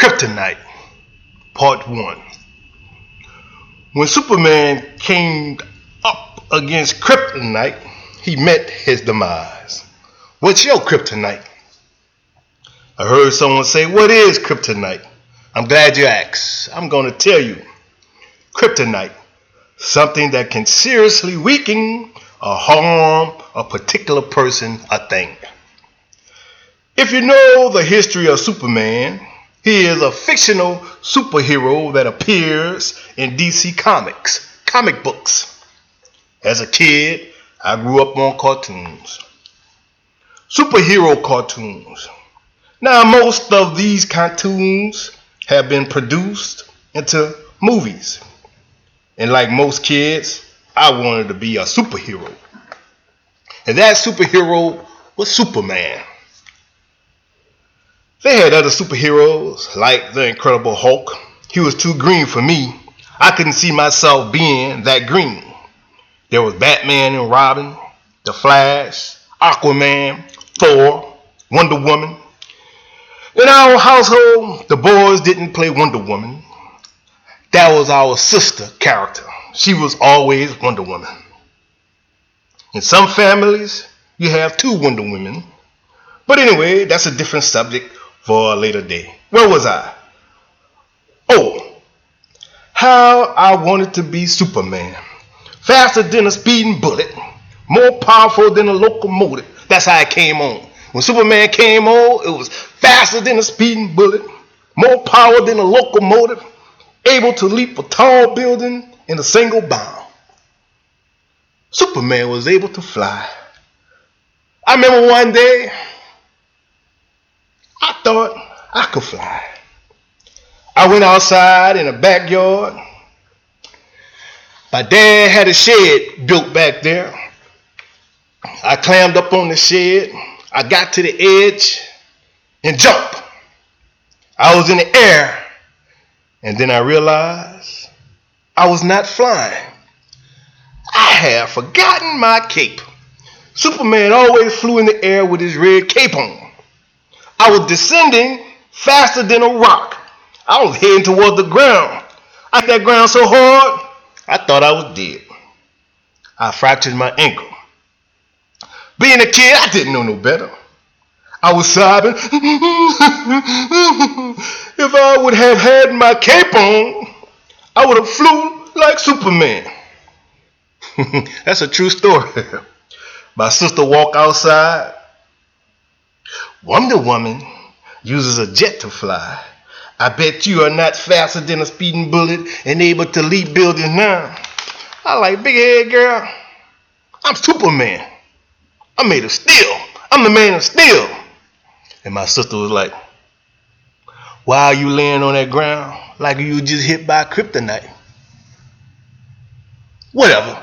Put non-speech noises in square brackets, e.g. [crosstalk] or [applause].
Kryptonite, Part 1. When Superman came up against Kryptonite, he met his demise. What's your kryptonite? I heard someone say, What is kryptonite? I'm glad you asked. I'm going to tell you. Kryptonite, something that can seriously weaken or harm a particular person, a thing. If you know the history of Superman, he is a fictional superhero that appears in DC Comics, comic books. As a kid, I grew up on cartoons. Superhero cartoons. Now, most of these cartoons have been produced into movies. And like most kids, I wanted to be a superhero. And that superhero was Superman. They had other superheroes like the Incredible Hulk. He was too green for me. I couldn't see myself being that green. There was Batman and Robin, The Flash, Aquaman, Thor, Wonder Woman. In our household, the boys didn't play Wonder Woman. That was our sister character. She was always Wonder Woman. In some families, you have two Wonder Women. But anyway, that's a different subject for a later day. Where was I? Oh, how I wanted to be Superman. Faster than a speeding bullet, more powerful than a locomotive. That's how it came on. When Superman came on, it was faster than a speeding bullet, more power than a locomotive, able to leap a tall building in a single bound. Superman was able to fly. I remember one day I thought I could fly. I went outside in the backyard. My dad had a shed built back there. I climbed up on the shed. I got to the edge and jumped. I was in the air. And then I realized I was not flying. I had forgotten my cape. Superman always flew in the air with his red cape on. I was descending faster than a rock. I was heading toward the ground. I hit that ground so hard, I thought I was dead. I fractured my ankle. Being a kid, I didn't know no better. I was sobbing. [laughs] if I would have had my cape on, I would have flew like Superman. [laughs] That's a true story. [laughs] my sister walked outside Wonder Woman uses a jet to fly. I bet you are not faster than a speeding bullet and able to leap buildings now. I like big head girl. I'm Superman. I'm made of steel. I'm the man of steel. And my sister was like, Why are you laying on that ground like you just hit by kryptonite? Whatever.